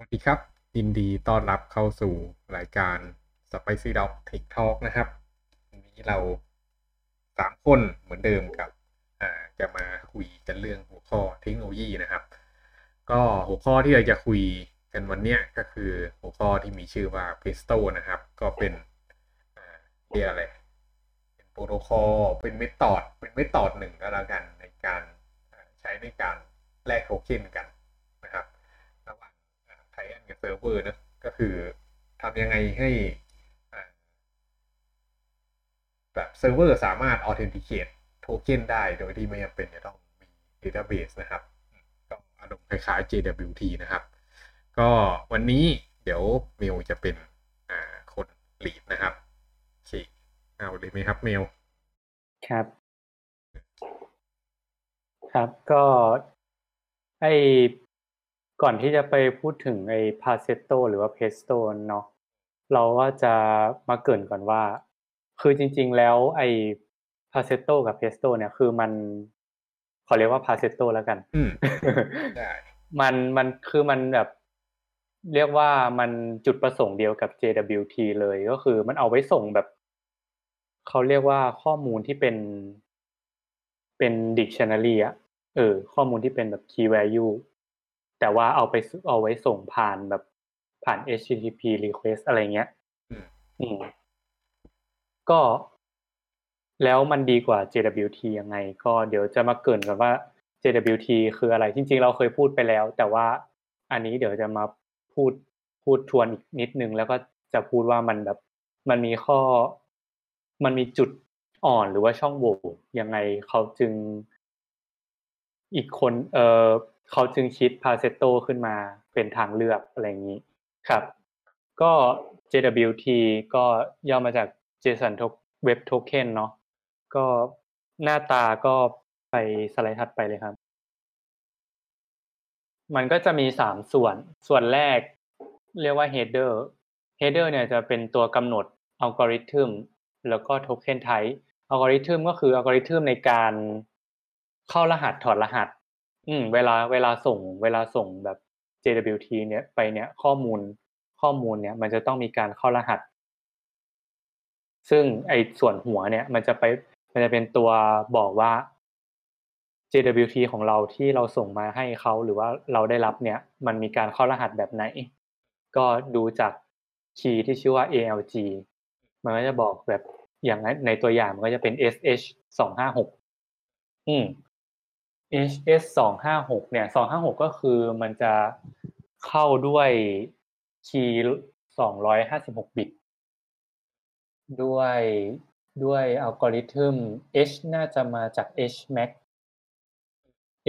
วัสดีครับ ยินดีต้อนรับเข้าสู่รายการ Spicy Dog Tech Talk นะครับวันนี้เราสามคนเหมือนเดิมกับอ่าจะมาคุยกันเรื่องหัวข้อเทคโนโลยีนะครับ ก็หัวข้อที่เราจะคุยกันวันนี้ก็คือหัวข้อที่มีชื่อว่า Presto นะครับ ก็เป็นเรียกอะไร เป็นโปรโตคอล เป็นเมธอด เป็นเมธอดหนึ่งก็แล้วกันในการใช้ในการแลกโทเค็นกันนะครับ ระหว่างไทแอนกับ เซิร์ฟเวอร์นะก็คือทำยังไงให้แบบเซิร์ฟเวอร์สามารถ authenticate โทเค็นได้โดยที่ไม่จำเป็นจะต้องมี database นะครับก็อารมณ์คล้ายๆ JWT นะครับ ก็วันนี้เดี๋ยวเมลจะเป็นคน lead นะครับโอเคเอาเลยไหมครับเมลครับ ครับก็ไอ ก่อนที่จะไปพูดถึงไอ PASETO หรือว่า PASETO เนาะเราก็จะมาเกริ่นก่อนว่า คือจริง ๆ แล้วไอ PASETO กับ PASETO เนี่ยคือมันขอเรียกว่า PASETO แล้วกันอืมได้มันมันคือมันแบบเรียกว่ามันจุดประสงค์เดียวกับ JWT เลยก็คือมันเอาไว้ส่งแบบ เขาเรียกว่าข้อมูลที่เป็นเป็น dictionary อะเออ ข้อมูลที่เป็นแบบ key value แต่ว่าเอาไปเอาไว้ส่งผ่านแบบผ่าน HTTP request อะไรเงี้ยอืมอืมก็แล้วมันดีกว่า JWT ยังไง ก็เดี๋ยวจะมาเกรินกันว่า JWT คืออะไร จริง ๆ เราเคยพูดไปแล้ว แต่ว่าอันนี้เดี๋ยวจะมาพูดพูดทวนอีกนิดนึง แล้วก็จะพูดว่ามันแบบ มันมีข้อ มันมีจุดอ่อนหรือว่าช่องโหว่ยังไงเขาจึง อีกคน เออ เขาจึงคิดพาเซโตขึ้นมาเป็นทางเลือกอะไรอย่างนี้ครับ ก็ JWT ก็ย่อมาจาก JSON Web Token เนาะก็หน้าตาก็ไปสไลด์ถัดไปเลยครับ มันก็จะมีสามส่วน ส่วนแรกเรียกว่า header header เนี่ยจะเป็นตัวกำหนดอัลกอริทึมแล้วก็ token type อัลกอริทึมก็คืออัลกอริทึมในการเข้ารหัสถอดรหัส อืม เวลาเวลาส่ง เวลาส่งแบบ JWT เนี่ยไปเนี่ยข้อมูลข้อมูลเนี่ย มันจะต้องมีการเข้ารหัส ซึ่งไอ้ส่วนหัวเนี่ย มันจะไปมันจะเป็นตัวบอกว่า JWT ของเราที่เราส่งมาให้เขาหรือว่าเราได้รับเนี่ย มันมีการเข้ารหัสแบบไหน ก็ดูจากคีย์ที่ชื่อว่า ALG มันก็จะบอกแบบอย่างในตัวอย่างมันก็จะเป็น SH สองห้าหกอืม HS สองห้าหกเนี่ยสองห้าหกก็คือมันจะเข้าด้วยคีย์สองร้อยห้าสิบหกบิต ด้วยด้วยอัลกอริทึม H น่าจะมาจาก HMAC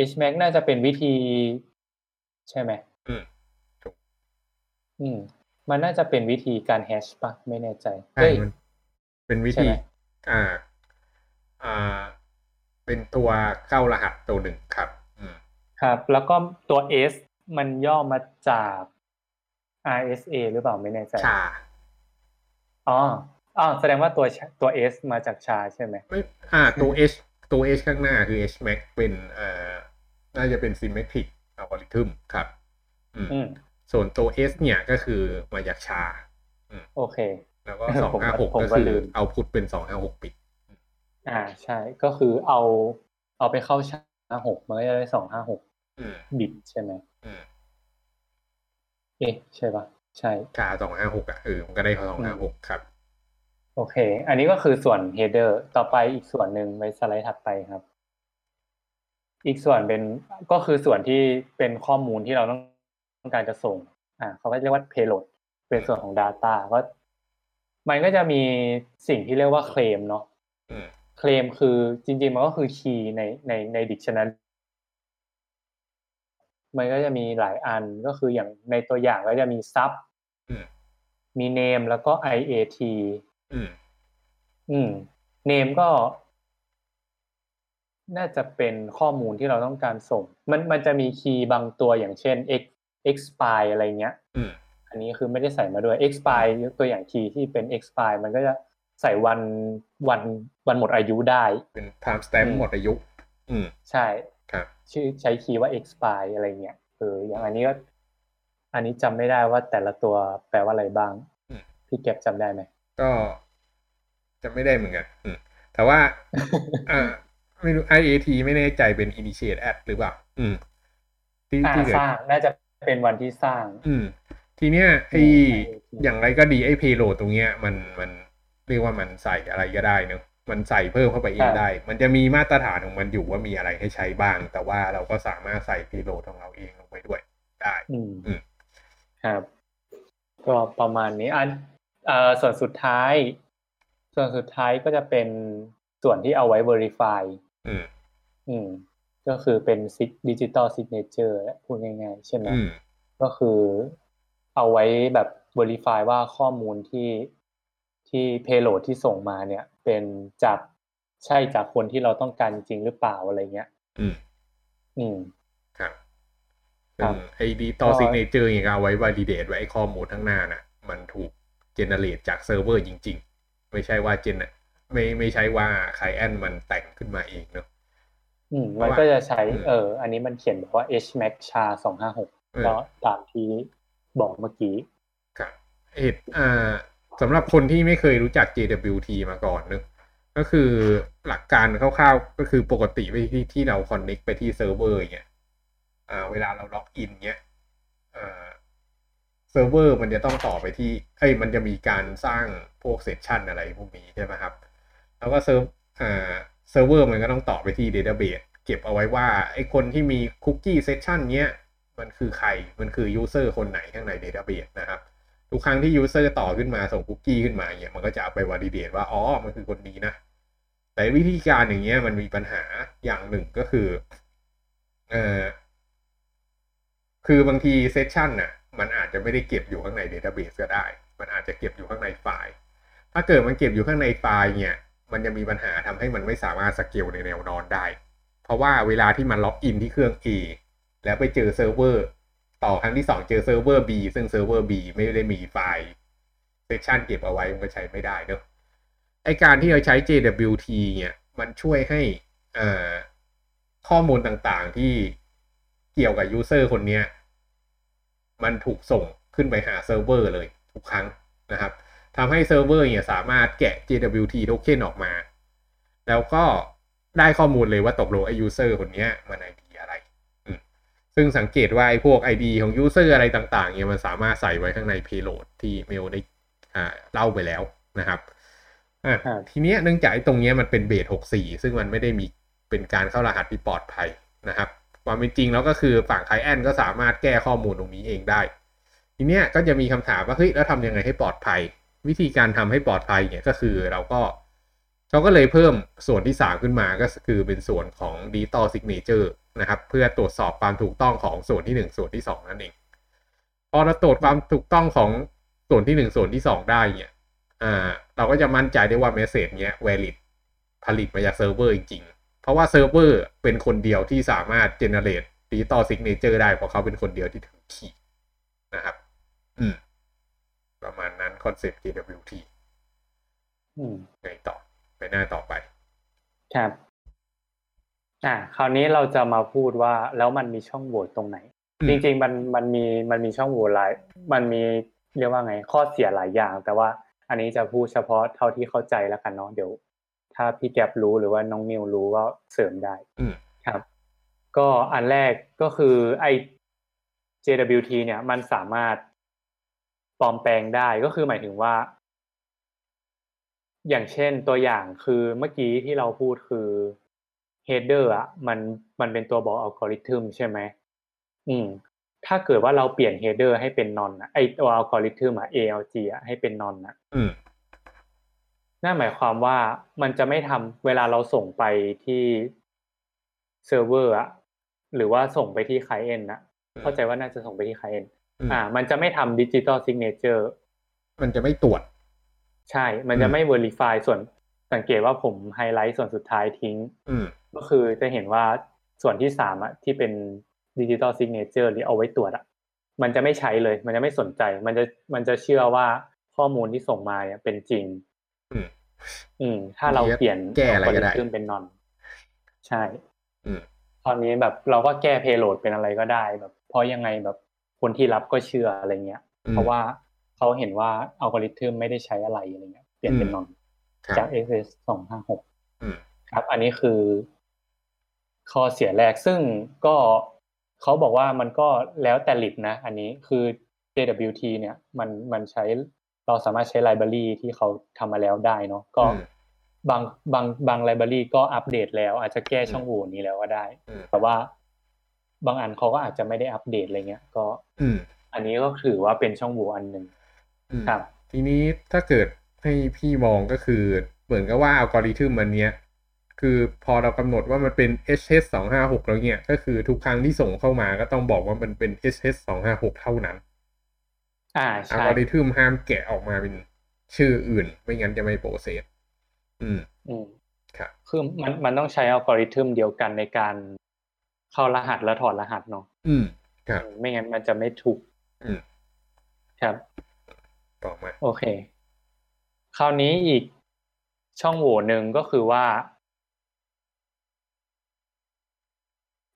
HMAC น่าจะเป็นวิธี ใช่ไหมอืมอืม มันน่าจะเป็นวิธีการแฮชปะไม่แน่ใจใช่เฮ้ยมันเป็นวิใช่ธีไหมอ่า อ่า เป็นตัวเข้ารหัสตัวหนึ่งครับอืมครับ แล้วก็ตัว S มันย่อมาจาก RSA หรือเปล่าไม่แน่ใจชาอ๋ออ๋อแสดงว่าตัวชตัว S มาจากชาใช่ไหมไม่อ่าตัว H ตัว H ข้างหน้าคือ HMAC เป็นเอ่อน่าจะเป็น symmetric algorithm ครับอืมอืมส่วนตัว S เนี่ยก็คือมาจากชาโอเค แล้วก็ผมสองห้าหกผมก็ก็คือลืมเอาพุทเป็นสองห้าหกปิด อ่าใช่ก็คือเอาเอาไปเข้าชาหกมันก็จะได้สองห้าหกอืมบิตใช่ไหมอืมเอ๊ะใช่ปะใช่ชาสองห้าหกอะเออมันก็ได้สองห้าหกครับ โอเค อันนี้ก็คือส่วน header ต่อไปอีกส่วนหนึ่งไปสไลด์ถัดไปครับ อีกส่วนเป็นก็คือส่วนที่เป็นข้อมูลที่เราต้องต้องการจะส่ง อ่าเขาก็เรียกว่า payload เป็นส่วนของ data ก็มันก็จะมีสิ่งที่เรียกว่า claim เนาะ อืม claim คือจริงๆมันก็คือ key ในในใน dictionary มันก็จะมีหลายอันก็คืออย่างในตัวอย่างก็จะมี sub อืมมี name แล้วก็ iat อืมอืม name ก็ น่าจะเป็นข้อมูลที่เราต้องการส่ง มันมันจะมีคีย์บางตัวอย่างเช่น x expire อะไรเงี้ยอืมอันนี้คือไม่ได้ใส่มาด้วย expire ยกตัวอย่างคีย์ที่เป็น expire มันก็จะ ใส่วันวันวันหมดอายุได้ เป็น time stamp อืมหมดอายุ อืมใช่ครับชื่อใช้คีย์ว่า expire อะไรเงี้ยเอออย่างอันนี้ก็ อันนี้จำไม่ได้ว่าแต่ละตัวแปลว่าอะไรบ้างอืมพี่เก็บจำได้ไหมก็จะไม่ได้เหมือนกันอืมแต่ว่าอ่าไม่รู้ IAT ไม่แน่ใจเป็น initiate at หรือเปล่า อืม ที่อ่าที่เกิสดร้างน่าจะเป็นวันที่สร้าง อืม ทีเนี้ยไออืมอย่างไรก็ดีไอ payload ตรงเนี้ย มันมัน เรียกว่ามันใส่อะไรก็ได้เนอะมันใส่เพิ่มเข้าไปเองได้ มันจะมีมาตรฐานของมันอยู่ว่ามีอะไรให้ใช้บ้าง แต่ว่าเราก็สามารถใส่ payload ของเราเองลงไปด้วย ได้อืมอืมครับ ก็ประมาณนี้อันเอ่อส่วนสุดท้าย ส่วนสุดท้ายก็จะเป็นส่วนที่เอาไว้ verify อืม อืม ก็คือเป็น digital signature พูดง่ายๆ ใช่ไหมอืมก็คือเอาไว้แบบ verify ว่าข้อมูลที่ ที่ payload ที่ส่งมาเนี่ย เป็นจากใช่จากคนที่เราต้องการจริงๆหรือเปล่าอะไรเงี้ย อืม อืม ครับครัซึ่งไอ้ดิจิตอลก็ signature อย่างเงี้ยเอาไว้ validate ไว้ไอ้ข้อมูลข้างหน้าน่ะ มันถูก generate จากเซิร์ฟเวอร์จริง ๆ ไม่ใช่ว่า gen ไม่ไม่ใช่ว่า client มันแต่งขึ้นมาเองเนอะอืมเพมันราะว่าก็จะใช้อืมเออ อันนี้มันเขียนบอกว่า HMAC SHA สองห้าหกเออก็ตามที่บอกเมื่อกี้ ครับเอ็ดอ่า สำหรับคนที่ไม่เคยรู้จัก JWT มาก่อนเนอะก็คือหลักการคร่าวๆ ก็คือปกติไปที่ที่เรา connect ไปที่เซิร์ฟเวอร์อย่างเงี้ยอ่า เวลาเราล็อกอินเงี้ยอ่าเซิร์ฟเวอร์มันจะต้องต่อไปที่ เอ้ย มันจะมีการสร้างพวก session อะไรพวกนี้ใช่ไหมครับ แล้วก็เซิร์ฟ อ่า เซิร์ฟเวอร์มันก็ต้องต่อไปที่ Database เก็บเอาไว้ว่าไอ้คนที่มีคุกกี้ session เนี้ย มันคือใคร มันคือ user คนไหนข้างใน Database นะครับ ทุกครั้งที่ user ต่อขึ้นมาส่งคุกกี้ขึ้นมาเนี่ยมันก็จะเอาไป validate ว่าอ๋อมันคือคนนี้นะ แต่วิธีการอย่างเงี้ยมันมีปัญหาอย่างหนึ่งก็คือเออคือบางที session น่ะ มันอาจจะไม่ได้เก็บอยู่ข้างใน Database ก็ได้ มันอาจจะเก็บอยู่ข้างในไฟล์ ถ้าเกิดมันเก็บอยู่ข้างในไฟล์เนี่ย มันจะมีปัญหาทำให้มันไม่สามารถสเกลในแนวนอนได้ เพราะว่าเวลาที่มันล็อกอินที่เครื่อง A แล้วไปเจอเซิร์ฟเวอร์ ต่อครั้งที่สองเจอเซิร์ฟเวอร์ B ซึ่งเซิร์ฟเวอร์ B ไม่ได้มีไฟล์ session เก็บเอาไว้มันก็ใช้ไม่ได้เนอะไอการที่เราใช้ JWT เนี่ย มันช่วยให้อ่าข้อมูลต่างๆที่เกี่ยวกับ user คนเนี้ยมันถูกส่งขึ้นไปหาเซิร์ฟเวอร์เลยทุกครั้งนะครับทำให้เซิร์ฟเวอร์เนี่ยสามารถแกะ JWT token ออกมา แล้วก็ได้ข้อมูลเลยว่าตกลงไอ้ user คนนี้มัน ID อะไซึ่งสังเกตว่าไอ้พวก ID ของ User อะไรต่าง ๆ เนี่ยมันสามารถใส่ไว้ข้างใน Payload ที่เมลได้อ่าเล่าไปแล้วนะครับอะครับทีเนี้ยเนื่องจากไอ้ตรงเนี้ยมันเป็นเบส64 ซึ่งมันไม่ได้มีเป็นการเข้ารหัสที่ปลอดภัยนะครับ ความเป็นจริงแล้วก็คือฝั่งไคลแอนก็สามารถแก้ข้อมูลตรงนี้เองได้ ทีเนี้ยก็จะมีคำถามว่าเฮ้ยแล้วทำยังไงให้ปลอดภัย วิธีการทำให้ปลอดภัยเนี่ยก็คือเราก็ เขาก็เลยเพิ่มส่วนที่ 3 ขึ้นมาก็คือเป็นส่วนของ Digital Signature นะครับ เพื่อตรวจสอบความถูกต้องของส่วนที่ 1 ส่วนที่ 2 นั่นเอง พอเราตรวจความถูกต้องของส่วนที่ 1 ส่วนที่ 2 ได้เนี่ยอ่าเราก็จะมั่นใจได้ว่า message เนี้ย valid ผลิตมาจากเซิร์ฟเวอร์จริงๆ เพราะว่าเซิร์ฟเวอร์เป็นคนเดียวที่สามารถ generate digital signature ได้ เพราะเขาเป็นคนเดียวที่ถือ key นะครับ อืม ประมาณนั้นคอนเซ็ปต์ JWT อืมไงต่อ ไปหน้าต่อไป ครับอ่าคราวนี้เราจะมาพูดว่าแล้วมันมีช่องโหว่ตรงไหนอืมจริง ๆ มันมันมีมันมีช่องโหว่หลาย มันมีเรียกว่าไงข้อเสียหลายอย่าง แต่ว่าอันนี้จะพูดเฉพาะเท่าที่เข้าใจแล้วกันเนาะเดี๋ยว ถ้าพี่แก๊ปรู้หรือว่าน้องนิวรู้ก็เสริมได้อืมครับ ก็อันแรกก็คือไอ JWT เนี่ยมันสามารถปลอมแปลงได้ก็คือหมายถึงว่า อย่างเช่นตัวอย่างคือเมื่อกี้ที่เราพูดคือ header อะมันมันเป็นตัวบอกอัลกอริทึมใช่ไหมอืม ถ้าเกิดว่าเราเปลี่ยน header ให้เป็น none อะไอตัวอัลกอริทึมอะ ALG อะให้เป็น none อะอืมนั่นหมายความว่ามันจะไม่ทำเวลาเราส่งไปที่เซิร์ฟเวอร์อะหรือว่าส่งไปที่ client นะอืมเข้าใจว่าน่าจะส่งไปที่ client อืมอ่า มันจะไม่ทำ digital signature มันจะไม่ตรวจ ใช่ มันจะอืมไม่ Verify ส่วนสังเกตว่าผมไฮไลท์ส่วนสุดท้ายทิ้งอืมก็คือจะเห็นว่าส่วนที่สามอะที่เป็น digital signature หรือเอาไว้ตรวจอะมันจะไม่ใช้เลย มันจะไม่สนใจ มันจะมันจะเชื่อว่าข้อมูลที่ส่งมาเนี่ยเป็นจริง อืมอืมถ้าเราเปลี่ยนแก้อะไรก็ได้ขึ้นเป็น none ใช่อืมตอนนี้แบบเราก็แก้ payload เป็นอะไรก็ได้แบบ เพราะยังไงแบบคนที่รับก็เชื่ออะไรเงี้ย เพราะว่า เขาเห็นว่าอัลกอริทึมไม่ได้ใช้อะไรอะไรเงี้ยเปลี่ยนเป็นนอนจาก SS สองห้าหกครับ อันนี้คือ ข้อเสียแรกซึ่งก็เขาบอกว่ามันก็แล้วแต่ลิบนะ อันนี้คือ JWT เนี่ย มันมันใช้เราสามารถใช้ไลบรารีที่เขาทำมาแล้วได้เนาะก็บางบางบางไลบรารีก็อัปเดตแล้ว อาจจะแก้ช่องโหว่นี้แล้วก็ได้ แต่ว่าบางอันเขาก็อาจจะไม่ได้อัปเดตอะไรเงี้ย ก็อันนี้ก็ถือว่าเป็นช่องโหว่อันหนึ่ง ครับ ทีนี้ถ้าเกิดให้พี่มองก็คือเหมือนกับว่าอัลกอริทึมมันเนี้ย คือพอเรากำหนดว่ามันเป็น HS สองห้าหกแล้วเนี่ยก็คือทุกครั้งที่ส่งเข้ามาก็ต้องบอกว่ามันเป็น HS สองห้าหกเท่านั้น อ่าใช่อัลกอริทึมห้ามแกะออกมาเป็นชื่ออื่น ไม่งั้นจะไม่โปรเซสอืมอืมครับคือมันมันต้องใช้อัลกอริทึมเดียวกันในการเข้ารหัสและถอดรหัสเนาะอืมครับไม่งั้นมันจะไม่ถูก อืมครับ ต่อมา โอเค คราวนี้อีกช่องโหว่หนึ่งก็คือว่า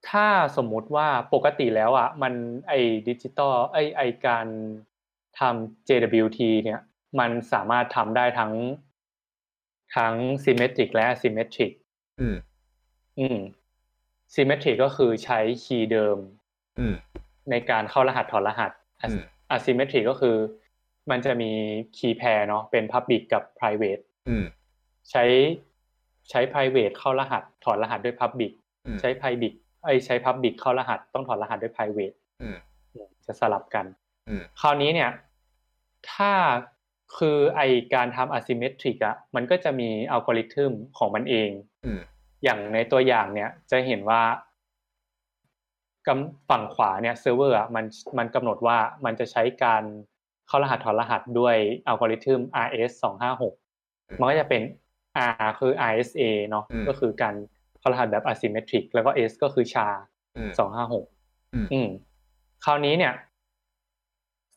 ถ้าสมมุติว่าปกติแล้วอะ มันไอดิจิตอลไอไอการทำ JWT เนี่ย มันสามารถทำได้ทั้งทั้ง symmetric และ asymmetric อืม อืม symmetric ก็คือใช้คีย์เดิม อืม ในการเข้ารหัสถอดรหัส asymmetric ก็คือ มันจะมีคีย์แพร์เนาะเป็น public กับ private อืมใช้ใช้ private เข้ารหัส ถอดรหัสด้วย public ใช้ private ไอใช้ public เข้ารหัส ต้องถอดรหัสด้วย private จะสลับกันคราวนี้เนี่ย ถ้าคือไอการทำ asymmetric อะมันก็จะมีอัลกอริทึมของมันเองอย่างในตัวอย่างเนี่ยจะเห็นว่ากำฝั่งขวาเนี่ยเซิร์ฟเวอร์อะมันมันกำหนดว่ามันจะใช้การ เข้ารหัสถอดรหัสด้วยอัลกอริทึม RS สองห้าหกมันก็จะเป็น R คือ RSA เนาะก็คือการเข้ารหัสแบบ asymmetric แล้วก็ S ก็คือ SHA สองห้าหกอืมคราวนี้เนี่ย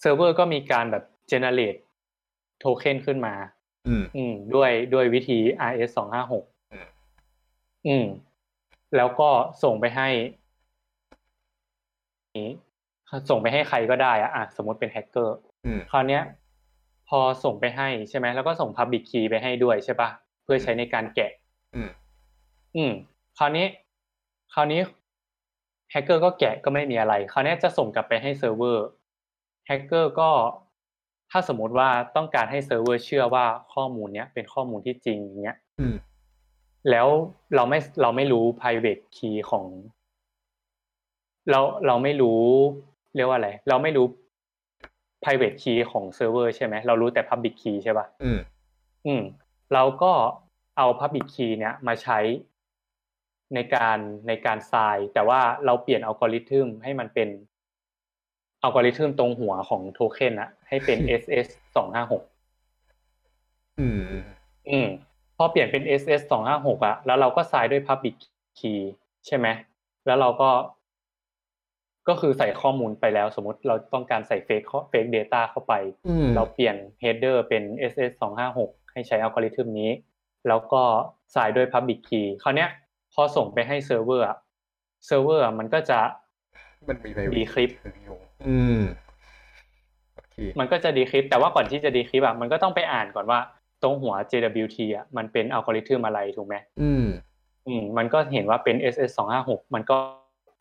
เซิร์ฟเวอร์ก็มีการแบบ generate token ขึ้นมา อืมด้วยด้วยวิธี RS สองห้าหกอืม แล้วก็ส่งไปให้นี้ส่งไปให้ใครก็ได้อะสมมติเป็นแฮกเกอร์ คราวนี้เนี่ย พอส่งไปให้ใช่ไหมแล้วก็ส่ง Public Key ไปให้ด้วยใช่ปะเพื่อใช้ในการแกะอืมอืมคราวนี้ คราวนี้แฮกเกอร์ก็แกะก็ไม่มีอะไร คราวนี้จะส่งกลับไปให้เซิร์ฟเวอร์แฮกเกอร์ก็ถ้าสมมติว่าต้องการให้เซิร์ฟเวอร์เชื่อว่าข้อมูลเนี้ยเป็นข้อมูลที่จริงอย่างเงี้ยแล้วเราไม่เราไม่รู้ private key ของ เราเราไม่รู้ เรียกว่าอะไร เราไม่รู้ private key ของเซิร์ฟเวอร์ใช่ไหมเรารู้แต่ public key ใช่ป่ะอืมอืมเราก็เอา public key เนี้ยมาใช้ในการในการทราย แต่ว่าเราเปลี่ยนอัลกอริทึมให้มันเป็นอัลกอริทึมตรงหัวของโทเค็นอะให้เป็น SS สองห้าหกอืม อืมพอเปลี่ยนเป็น SS สองห้าหกอะแล้วเราก็ทรายด้วย public key ใช่ไหมแล้วเราก็ ก็คือใส่ข้อมูลไปแล้วสมมติเราต้องการใส่เฟกfake data เข้าไป เราเปลี่ยน header เป็น ss สองห้าหกให้ใช้อัลกอริทึมนี้ แล้วก็ใส่ด้วย public key คราวนี้ยพอส่งไปให้เซิร์ฟเวอร์เซิร์ฟเวอร์มันก็จะมันมี decrypt อืมมันก็จะ decrypt แต่ว่าก่อนที่จะ decrypt อะมันก็ต้องไปอ่านก่อนว่า ตรงหัว JWT อะมันเป็นอัลกอริทึมอะไรถูกไหมอืม อืม มันก็เห็นว่าเป็น ss สองห้าหกมันก็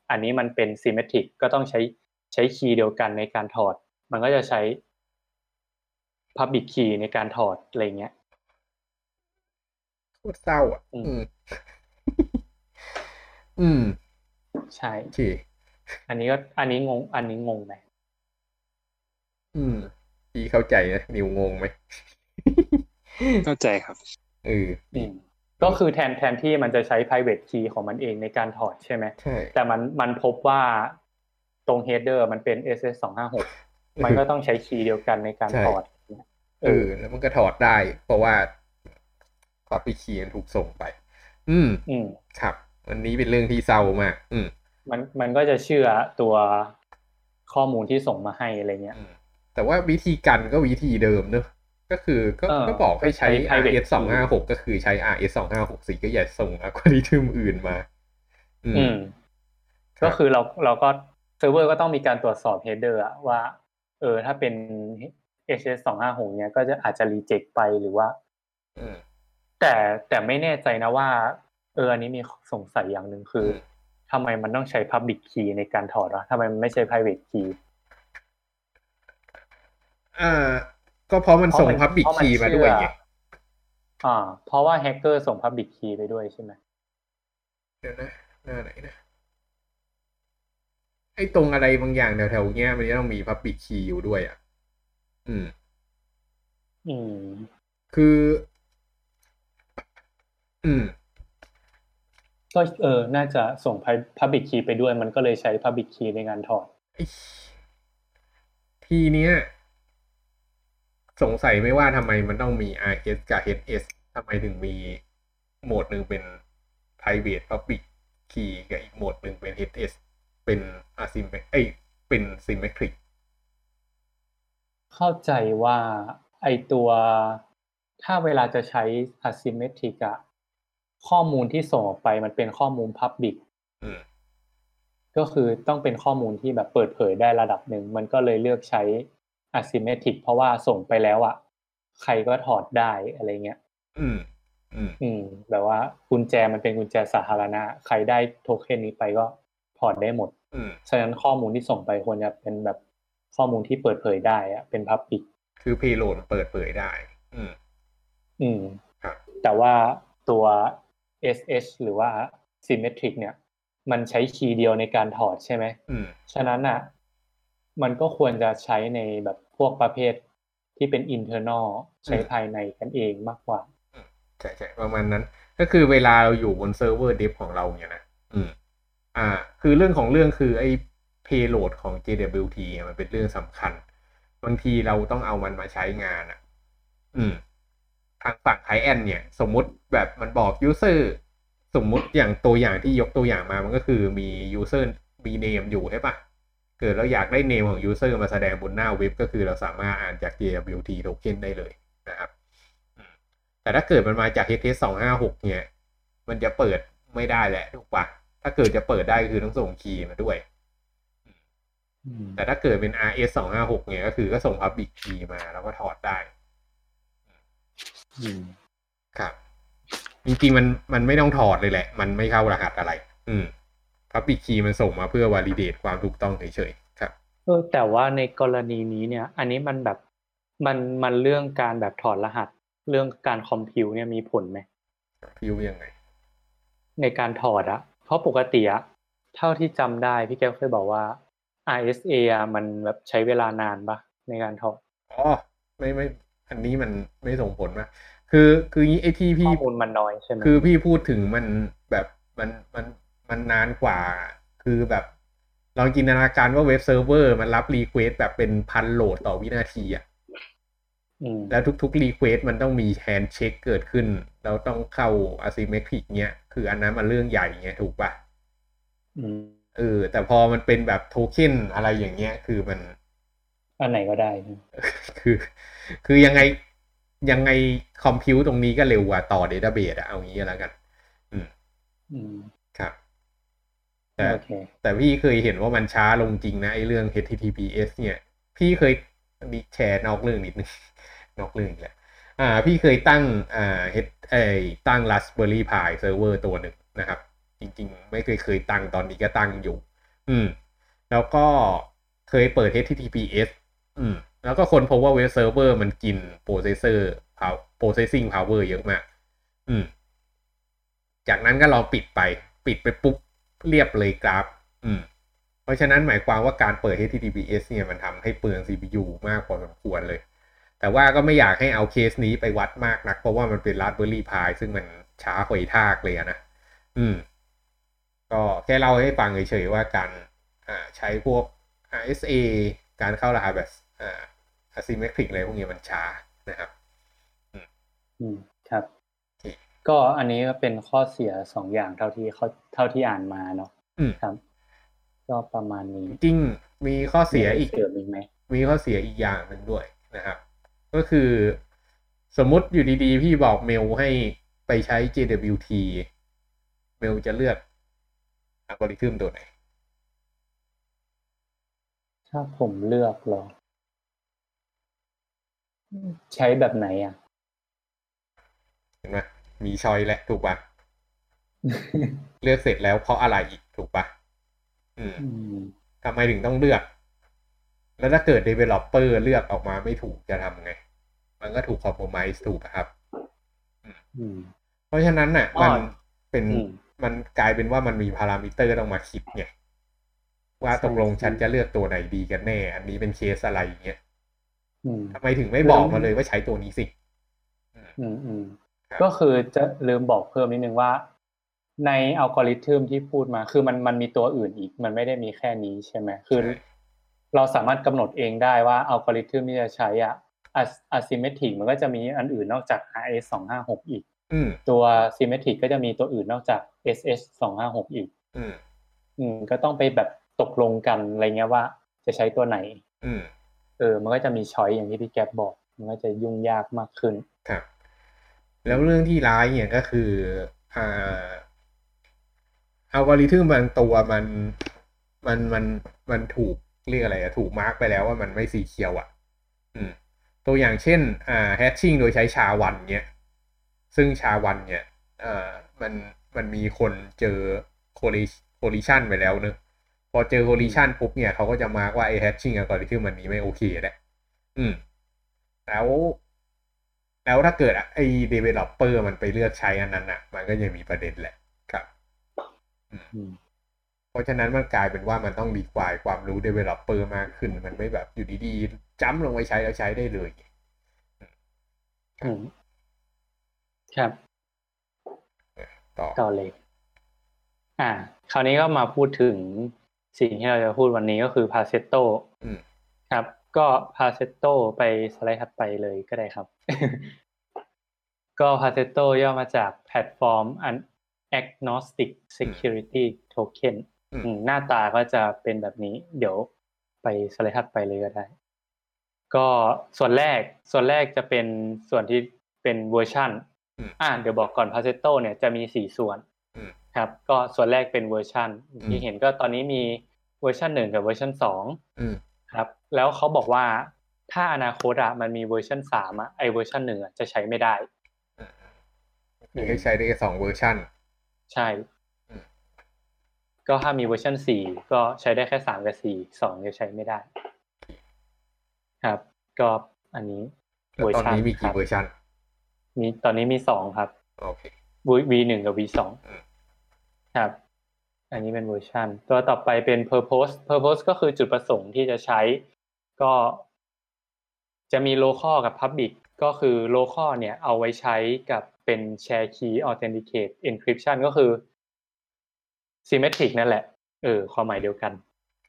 อันนี้มันเป็นซีเมทริกก็ต้องใช้ใช้คีย์เดียวกันในการถอด มันก็จะใช้ Public Key ในการถอดอะไรเงี้ยโคตรเศร้าอะ อืม อืม ใช่ที่อันนี้ก็อันนี้งง อันนี้งงไหมอืมพี่เข้าใจนะนิวงงไหมเข้าใจครับเออ ก็คือแทนแทนที่มันจะใช้ private key ของมันเองในการถอดใช่ไหมใช่แต่มันมันพบว่าตรง header มันเป็น ss สองห้าหกมันก็ต้องใช้คีย์เดียวกันในการถอดเออ แล้วมันก็ถอดได้ เพราะว่าคอปปี้คีย์ถูกส่งไป อืม อืมครับ อันนี้เป็นเรื่องที่เศร้ามาก อืม มันมันก็จะเชื่อตัวข้อมูลที่ส่งมาให้อะไรเงี้ยแต่ว่าวิธีกันก็วิธีเดิมเนอะ ก็คือก็ก็บอกให้ใช้ RS สองห้าหกก็คือใช้ RS สองห้าหกสี่ก็อย่าส่งอัลกอริทึมอื่นมา อืม ก็คือเราเราก็เซิร์ฟเวอร์ก็ต้องมีการตรวจสอบ header อะว่า เออ ถ้าเป็น HS สองห้าหกเนี้ยก็จะอาจจะ reject ไปหรือว่าอืมแต่แต่ไม่แน่ใจนะว่า เอออันนี้มีสงสัยอย่างหนึ่งคืออมทำไมมันต้องใช้ Public Key ในการถอดวะทำไมมันไม่ใช้ Private Key อ่า ก็เพราะมันส่งเพราะมัน public เพราะมัน key มาด้วยเชื่อไงอ่า เพราะว่าแฮกเกอร์ส่ง Public Key ไปด้วยใช่ไหมเดี๋ยวนะหน้าไหนนะไอ้ตรงอะไรบางอย่างแถวๆเนี้ยมันจะต้องมี public key อยู่ด้วยอะ อืม อืม คือ อืม ก็เออ น่าจะส่ง Public Key ไปด้วย มันก็เลยใช้ Public Key ในการถอดไอ้ทีเนี้ย สงสัยไม่ว่าทำไมมันต้องมี RS กับ HS ทำไมถึงมีโหมดหนึ่งเป็น private public key กับอีกโหมดหนึ่งเป็น HS เป็น asymmetric เอ้ยเป็น symmetric เข้าใจว่าไอตัวถ้าเวลาจะใช้ asymmetric อะข้อมูลที่ส่งออกไปมันเป็นข้อมูล public อืมก็คือต้องเป็นข้อมูลที่แบบเปิดเผยได้ระดับหนึ่ง มันก็เลยเลือกใช้ asymmetric เพราะว่าส่งไปแล้วอะใครก็ถอดได้อะไรเงี้ย อืม อืม อืม แบบว่ากุญแจมันเป็นกุญแจสาธารณะ ใครได้โทเค็นนี้ไปก็ถอดได้หมด อืม ฉะนั้นข้อมูลที่ส่งไปควรจะเป็นแบบข้อมูลที่เปิดเผยได้อะเป็น public คือ payload เปิดเผยได้ อืม อืม ครับ แต่ว่าตัว HS หรือว่า symmetric เนี่ย มันใช้ key เดียวในการถอดใช่ไหม อืม ฉะนั้นอะ มันก็ควรจะใช้ในแบบ พวกประเภทที่เป็น internal ใช้ภายในกันเองมากกว่าใช่ใช่ประมาณนั้น ก็คือเวลาเราอยู่บนเซิร์ฟเวอร์ dev ของเราเนี่ยนะอืม อ่า คือเรื่องของเรื่องคือไอ้ payload ของ JWT อะมันเป็นเรื่องสำคัญ บางทีเราต้องเอามันมาใช้งานอะ อืม ทางฝั่งไคแอนเนี่ย สมมุติแบบมันบอก user สมมุติอย่างตัวอย่างที่ยกตัวอย่างมามันก็คือมี user มี name อยู่ใช่ปะ เกิดเราอยากได้ name ของ user มาแสดงบนหน้าเว็บ ก็คือเราสามารถอ่านจาก JWT token ได้เลยนะครับ แต่ถ้าเกิดมันมาจาก HTTP สองห้าหกเนี่ย มันจะเปิดไม่ได้แหละถูกปะถ้าเกิดจะเปิดได้คือต้องส่งคีย์มาด้วยอืมแต่ถ้าเกิดเป็น RS สองห้าหกเนี่ยก็คือก็ส่ง Public Key มาแล้วก็ถอดได้อืมครับจริงๆมันมันไม่ต้องถอดเลยแหละ มันไม่เข้ารหัสอะไร อืม Public Key มันส่งมาเพื่อ validate ความถูกต้องเฉยๆครับเออแต่ว่าในกรณีนี้เนี่ย อันนี้มันแบบมันมันเรื่องการแบบถอดรหัส เรื่องการคอมพิวเนี่ยมีผลไหมพิวยังไง ในการถอดอะเพราะปกติอะเท่าที่จำได้พี่แก้วเคยบอกว่า RSA อะมันแบบใช้เวลานานปะในการถอดอ๋อไม่ไม่อันนี้มันไม่ส่งผลนะคือคืองี้ไอ้ที่ข้พี่อมูลมันน้อยใช่ไหมคือพี่พูดถึงมันแบบมันมัน มันนานกว่า คือแบบลองจินตนาการว่าเว็บเซิร์ฟเวอร์มันรับ request แบบเป็นพันโหลดต่อวินาทีอะอืมแล้วทุกๆ request มันต้องมี handshake เกิดขึ้น แล้วต้องเข้า asymmetric เนี้ย คืออันนั้นมันเรื่องใหญ่เงี้ยถูกปะอืมเออ แต่พอมันเป็นแบบโทเค็นอะไรอย่างเงี้ย คือมัน อันไหนก็ได้ คือ คือยังไงยังไงคอมพิวตรงนี้ก็เร็วกว่าต่อเดต้าเบสอะเอางี้ก็แล้วกัน อืมอืมครับ แต่โอเคแต่พี่เคยเห็นว่ามันช้าลงจริงนะไอ้เรื่อง HTTPS เนี่ย พี่เคยมีแชร์นอกเรื่องนิดนึงนอกเรื่องอีกแหละอ่า พี่เคยตั้งอ่าเฮดไอ้ตั้ง Raspberry Pi เซิร์ฟเวอร์ตัวหนึ่งนะครับ จริง ๆ ไม่เคยเคยตั้งตอนนี้ก็ตั้งอยู่ อืม แล้วก็เคยเปิด HTTPS อืม แล้วก็คนพบว่าเว็บเซิร์ฟเวอร์มันกิน processor processing power เยอะมาก อืม จากนั้นก็ลองปิดไป ปิดไปปุ๊บ เรียบเลยกราฟ อืม เพราะฉะนั้นหมายความว่าการเปิด HTTPS เนี่ยมันทำให้เปลือง CPU มากพอสมควรเลย แต่ว่าก็ไม่อยากให้เอาเคสนี้ไปวัดมากนัก เพราะว่ามันเป็น Raspberry Pi ซึ่งมันช้าหอยทากเลยนะ อืม ก็แค่เล่าให้ฟังเฉยๆว่าการอ่าใช้พวก RSA การเข้ารหัสแบบอ่า asymmetric อะไรพวกนี้มันช้านะครับ อืม ก็อันนี้ก็เป็นข้อเสียสองอย่างเท่าที่เขาเท่าที่อ่านมาเนาะอืมครับ ก็ประมาณนี้ จริงๆมีข้อเสียอีกมีะไรเสริมอีกไหมมีข้อเสียอีกอย่างหนึ่งด้วยนะครับ ก็คือสมมุติอยู่ดีๆ พี่บอกเมลให้ไปใช้ JWT เมลจะเลือกอัลกอริทึมตัวไหน ถ้าผมเลือกเหรอ ใช้แบบไหนอะ เห็นไหม มีชอยแหละถูกปะเลือกเสร็จแล้วเพราะอะไรอีกถูกปะอืมอืมทำไมถึงต้องเลือก แล้วถ้าเกิด developer เลือกออกมาไม่ถูกจะทำไง มันก็ถูก compromise ถูกปะครับอืมเพราะฉะนั้นน่ะอ๋อมันเป็นอืมมันกลายเป็นว่ามันมีพารามิเตอร์ต้องมาคิดไงว่าใช่ตกลงใช่ฉันจะเลือกตัวไหนดีกันแน่ อันนี้เป็นเคสอะไรอย่างเงี้ยอืมทำไมถึงไม่บอกมาเลยว่าใช้ตัวนี้สิอืมอืมครับ ก็คือจะลืมบอกเพิ่มนิดนึงว่า ในอัลกอริทึมที่พูดมา คือมันมันมีตัวอื่นอีก มันไม่ได้มีแค่นี้ใช่ไหมคือใช่เราสามารถกำหนดเองได้ว่าอัลกอริทึมที่จะใช้อะ asymmetric มันก็จะมีอันอื่นนอกจาก RS สองห้าหกอีกอืมตัว symmetric ก็จะมีตัวอื่นนอกจาก SS สองห้าหกอีกอืมอืมก็ต้องไปแบบตกลงกันอะไรเงี้ยว่า จะใช้ตัวไหน อืมเออ มันก็จะมีช้อยอย่างที่พี่แก๊ปบอก มันก็จะยุ่งยากมากขึ้น ครับ แล้วเรื่องที่ร้ายเนี่ยก็คืออ่าอัลกอริทึมบางตัวมันมันมันมันถูกเรียกอะไรอะถูกมาร์กไปแล้วว่ามันไม่สีเขียวอะอืม ตัวอย่างเช่น อ่าแฮชชิ่งโดยใช้ชาวันเนี่ยซึ่งชาวันเนี่ยอ่ามันมันมีคนเจอโคลิโคลิชันไปแล้วเนอะพอเจอโคลิชันปุ๊บเนี่ยเขาก็จะมาร์กว่าไอ้แฮชชิ่งอัลกอริทึมมันนี้ไม่โอเคแหละอืม แล้ว แล้วถ้าเกิดไอ้ developer มันไปเลือกใช้อันนั้นอะ มันก็ยังมีประเด็นแหละครับอืมเพราะฉะนั้นมันกลายเป็นว่ามันต้องรีควายความรู้ developer มากขึ้น มันไม่แบบอยู่ดีๆจ้ำลงไปใช้แล้วใช้ได้เลยอืมครับ ต่อต่อเลย อ่า คราวนี้ก็มาพูดถึงสิ่งที่เราจะพูดวันนี้ก็คือ p a เซโตอืมครับ ก็ p a เซโตไปสไลด์ถัดไปเลยก็ได้ครับ ก็ p a เซโตย่อมาจาก Platform Agnostic Security Token อืมอืมหน้าตาก็จะเป็นแบบนี้ เดี๋ยวไปสไลด์ถัดไปเลยก็ได้ ก็ส่วนแรกส่วนแรกจะเป็นส่วนที่เป็นเวอร์ชันอืมอ่าเดี๋ยวบอกก่อน p a เซโตเนี่ยจะมีสี่ส่วนอืมครับ ก็ส่วนแรกเป็นเวอร์ชันอืมที่เห็นก็ตอนนี้มีเวอร์ชันหนึ่งกับเวอร์ชันสองอืมครับ แล้วเขาบอกว่า ถ้าอนาคตอะมันมีเวอร์ชันสามอะไอ้เวอร์ชันหนึ่งอะจะใช้ไม่ได้คือให้ใช้ได้แค่สองเวอร์ชันใช่อืมก็ถ้ามีเวอร์ชันสี่ก็ใช้ได้แค่สามกับสี่สองจะใช้ไม่ได้ ครับ ก็อันนี้แล้วตอนนี้มีครักี่บเวอร์ชันมีตอนนี้มีสองครับโอเค V หนึ่งกับ V สองอืมครับ อันนี้เป็นเวอร์ชันตัวต่อไปเป็น purpose purpose ก็คือจุดประสงค์ที่จะใช้ ก็ จะมี local กับ public ก็คือ local เนี่ยเอาไว้ใช้กับเป็น share key authenticate encryption ก็คือ symmetric นั่นแหละ เออ ความหมายเดียวกัน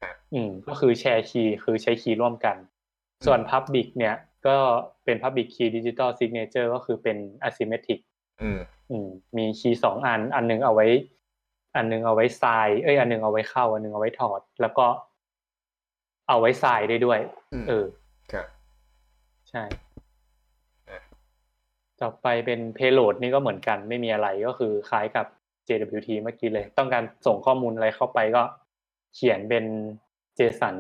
ครับอืม ก็คือ share key คือใช้คีย์ร่วมกัน ส่วน public เนี่ย ก็เป็น public key digital signature ก็คือเป็น asymmetric อืม อืม มีคีย์สองอัน อันหนึงเอาไว้ อันหนึงเอาไว้ทรายเอ้ย อันหนึงเอาไว้เข้า อันหนึงเอาไว้ถอด แล้วก็เอาไว้ทรายได้ด้วยอืมเออ ครับใช่อะต่อไปเป็น payload นี่ก็เหมือนกันไม่มีอะไรก็คือคล้ายกับ JWT เมื่อกี้เลย ต้องการส่งข้อมูลอะไรเข้าไปก็ เขียนเป็น JSON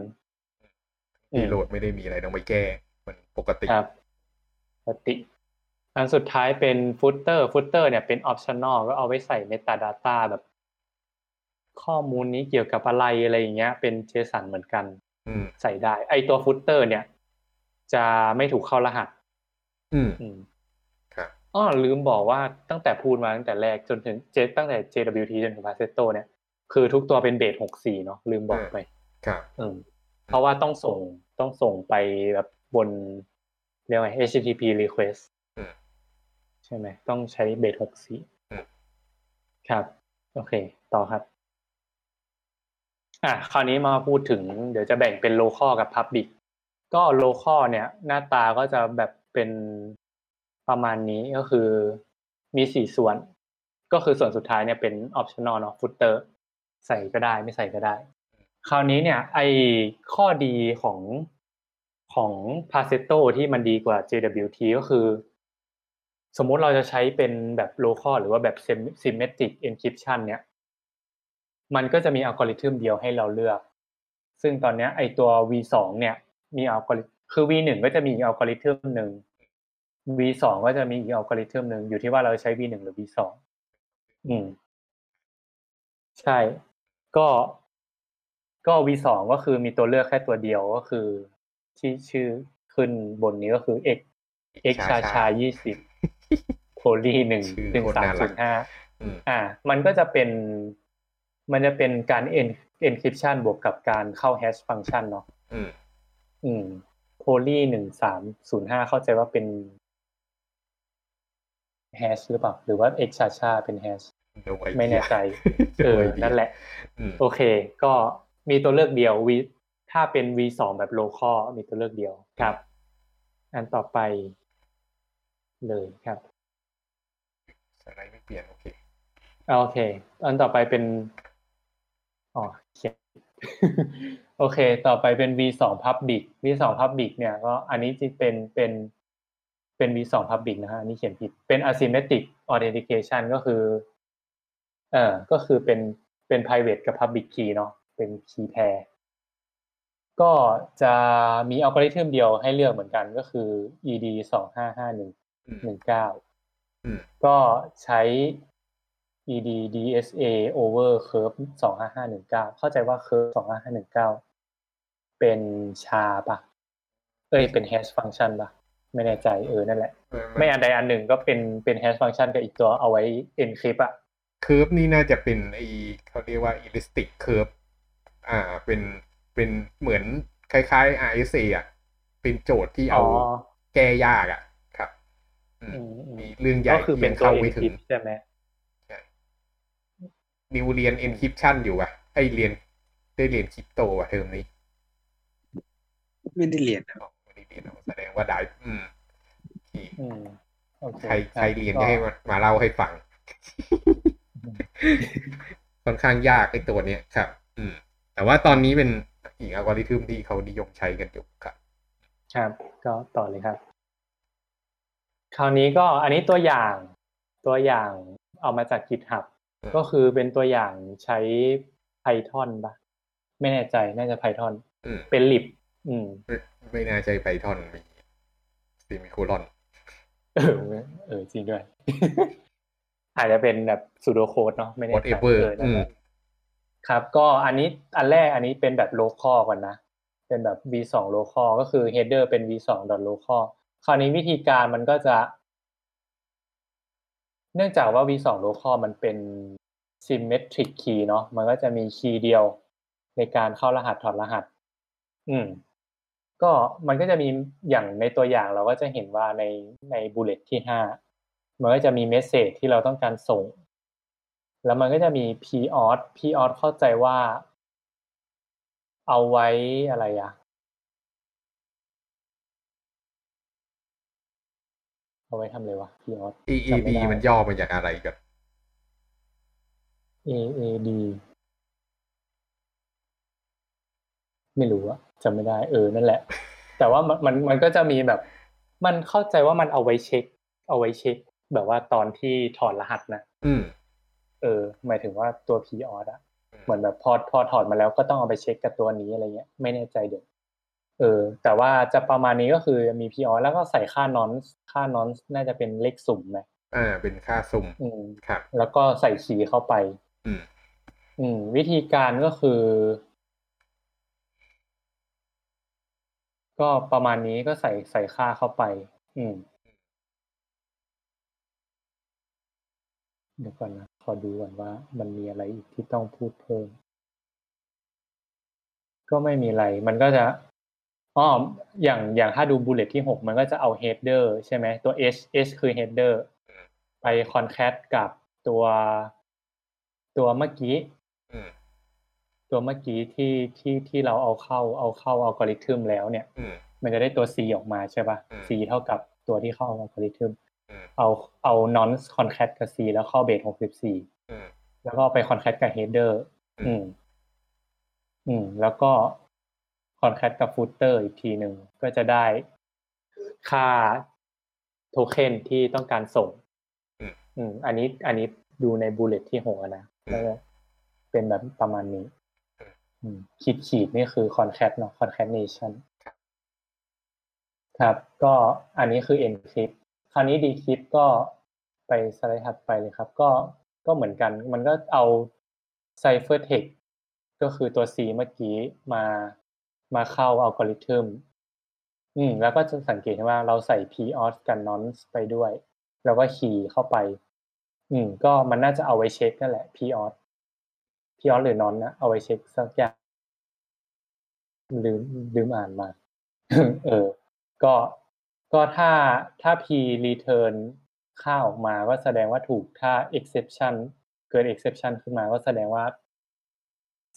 อืมรีโหลดไม่ได้มีอะไรต้องไปแก้ มันปกติครับปกติ อันสุดท้ายเป็น footer footer เนี่ยเป็น optional ก็เอาไว้ใส่ metadata แบบ ข้อมูลนี้เกี่ยวกับอะไรอะไรอย่างเงี้ย เป็น JSON เหมือนกันอืมใส่ได้ ไอตัว footer เนี่ย จะไม่ถูกเข้ารหัส อืมอืมครับอ้อลืมบอกว่าตั้งแต่พูดมาตั้งแต่แรกจนถึงเจตั้งแต่ JWT จนถึง Paceto เนี่ย คือทุกตัวเป็นเบส64เนาะลืมบอกไป ครับ อืม เพราะว่าต้องส่งต้องส่งไปแบบบนเรียกว่า HTTP request อืมใช่ไหมต้องใช้เบสหกสี่อืมครับ โอเค ต่อครับ อะคราวนี้มาพูดถึงเดี๋ยวจะแบ่งเป็น local กับ public ก็ local เนี่ยหน้าตาก็จะแบบเป็นประมาณนี้ก็คือมีสี่ส่วน ก็คือส่วนสุดท้ายเนี่ยเป็น optional เนาะ footer ใส่ก็ได้ไม่ใส่ก็ได้ คราวนี้เนี่ยไอข้อดีของของ Paceto ที่มันดีกว่า JWT ก็คือ สมมุติเราจะใช้เป็นแบบ local หรือว่าแบบ symmetric encryption เนี่ย มันก็จะมีอัลกอริทึมเดียวให้เราเลือก ซึ่งตอนนี้ไอตัว v2 เนี่ย มีอัลกอริคือ v1 ก็จะมีอัลกอริทึมหนึ่ง v2 ก็จะมีอีกอัลกอริทึมหนึ่งอยู่ที่ว่าเราใช้ v1 หรือ v2 อืม ใช่ ก็ก็ v2 ก็คือมีตัวเลือกแค่ตัวเดียวก็คือ ที่ชื่อขึ้นบนนี้ก็คือ x x ชาชายี่สิบโพลีหนึ่งหนึ่งสามศูนย์ห้าอ่า มันก็จะเป็นมันจะเป็นการ encryption บวกกับการเข้า hash function เนาะ อืมอืม โพลีหนึ่งสามศูนย์ห้าเข้าใจว่าเป็น hash หรือเปล่า หรือว่า x ชาชาเป็น hash ไม่แน่ใจ เออ นั่นแหละ โอเค ก็มีตัวเลือกเดียว v ถ้าเป็น v สองแบบ local มีตัวเลือกเดียวครับ อันต่อไปเลยครับสไลด์ไม่เปลี่ยน โอเค โอเค อันต่อไปเป็น อ๋อเขียน โอเค ต่อไปเป็น v สอง public v สอง public เนี่ยก็อันนี้จะเป็นเป็นเป็น v สอง public นะฮะอันนี้เขียนผิดเป็น asymmetric authentication ก็คือ เอ่อก็คือเป็นเป็น private กับ public key เนาะเป็น key pair ก็จะมีอัลกอริทึมเดียวให้เลือกเหมือนกันก็คือ ed สองห้าห้าหนึ่งหนึ่งเก้าก็ใช้ ed dsa over curve สองห้าห้าหนึ่งเก้าเข้าใจว่า curve สองห้าห้าหนึ่งเก้า เป็นชาปะเอ้ยเป็น hash function ปะไม่แน่ใจเออนั่นแหละ ไม่อันใดอันหนึ่งก็เป็นเป็น hash function กับอีกตัวเอาไว้ encrypt อะ curve นี่น่าจะเป็นไอเขาเรียกว่า elastic curve อ่าเป็นเป็นเหมือนคล้ายๆ RSA อะ เป็นโจทย์ที่เอาแก้ยากอะ ครับมีเรื่องใหญ่ก็คือเป็นตัว encrypt ใช่ไหมใช่นิวเรียน encryption อยู่อะไอเรียนได้เรียนคริปโตอะเทอมนี้ ไม่ได้เรียนไม่ได้เรียนแสดงว่าได้อืมใครใครเรียนก็ให้มามาเล่าให้ฟัง ค่อนข้างยากไอตัวเนี้ยครับ อืม แต่ว่าตอนนี้เป็นอีกอัลกอริทึมที่เขานิยมใช้กันอยู่ครับ ครับ ก็ต่อเลยครับ คราวนี้ก็อันนี้ตัวอย่างตัวอย่างเอามาจาก GitHub ก็คือเป็นตัวอย่างใช้ Python ปะไม่แน่ใจน่าจะ Python เป็น lib อืม ไม่แน่ใจ Python มีซีมิโคลอน เออเออจริงด้วย อาจจะเป็นแบบซูโดโคดเนาะไม่แน่ใจเออครับ ก็อันนี้อันแรกอันนี้เป็นแบบ local ก่อนนะ เป็นแบบ v2 local ก็คือ header เป็น v2 local คราวนี้วิธีการมันก็จะ เนื่องจากว่า v2 local มันเป็น symmetric key เนาะมันก็จะมีคีย์เดียวในการเข้ารหัสถอดรหัส อืม ก็มันก็จะมีอย่างในตัวอย่างเราก็จะเห็นว่าในในบูเลตที่ห้ามันก็จะมีเมสเซจที่เราต้องการส่ง แล้วมันก็จะมี p o t p o t เข้าใจว่า เอาไว้อะไรอะเอาไว้ทำเลยวะ p o t EED มันย่อมาจากอะไรกัน AAD ไม่รู้อะ จำไม่ได้เออนั่นแหละ แต่ว่ามันมันก็จะมีแบบ มันเข้าใจว่ามันเอาไว้เช็ค เอาไว้เช็ค แบบว่าตอนที่ถอดรหัสนะอืมเออ หมายถึงว่าตัวพีออสอะเหมือนแบบพอพอถอดมาแล้วก็ต้องเอาไปเช็คกับตัวนี้อะไรเงี้ยไม่แน่ใจเดี๋ยวเออ แต่ว่าจะประมาณนี้ก็คือมีพีออสแล้วก็ใส่ค่านอนค่านอนน่าจะเป็นเลขสุ่มไหมอ่าเป็นค่าสุ่มอืมครับ แล้วก็ใส่คีย์เข้าไป อืม อืม วิธีการก็คือ ก็ประมาณนี้ก็ใส่ใส่ค่าเข้าไป อืม เดี๋ยวก่อนนะขอดูก่อนว่า มันมีอะไรอีกที่ต้องพูดเพิ่ม ก็ไม่มีอะไร มันก็จะอ๋ออย่างอย่างถ้าดูบูเลตที่หกมันก็จะเอา header ใช่ไหมตัว h h คือ header ไป concat กับตัวตัวเมื่อกี้ ตัวเมื่อกี้ที่ที่ที่เราเอาเข้าเอาเข้าอัลกอริทึมแล้วเนี่ยมันจะได้ตัว c ออกมาใช่ปะ c เท่ากับตัวที่เข้าอัลกอริทึมเอาเอา non concat กับ c แล้วเข้าเบสหกสิบสี่แล้วก็ไป concat กับ header อืม อืม แล้วก็ concat กับ footer อีกทีหนึ่งก็จะได้ค่าโทเค็นที่ต้องการส่ง อืม อันนี้อันนี้ดูในบูเลตที่หกนะก็เป็นแบบประมาณนี้ ขีดขีดนี่คือ concat เนาะ concatenation ครับ ก็อันนี้คือ encrypt คราวนี้ decrypt ก็ไปสไลด์ถัดไปเลยครับ ก็ก็เหมือนกัน มันก็เอา ciphertext ก็คือตัว C เมื่อกี้มามาเข้าอัลกอริทึมอืม แล้วก็จะสังเกตว่าเราใส่ p o s กับ nonce ไปด้วย แล้วก็คีย์เข้าไป อืม ก็มันน่าจะเอาไว้เช็คนั่นแหละ p o s p o s หรือ non นะเอาไว้เช็คสักอย่างลืมลืมอ่านมา เออ ก็ก็ถ้าถ้า p return ค่าออกมาก็แสดงว่าถูกถ้า exception เกิด exception ขึ้นมาก็แสดงว่า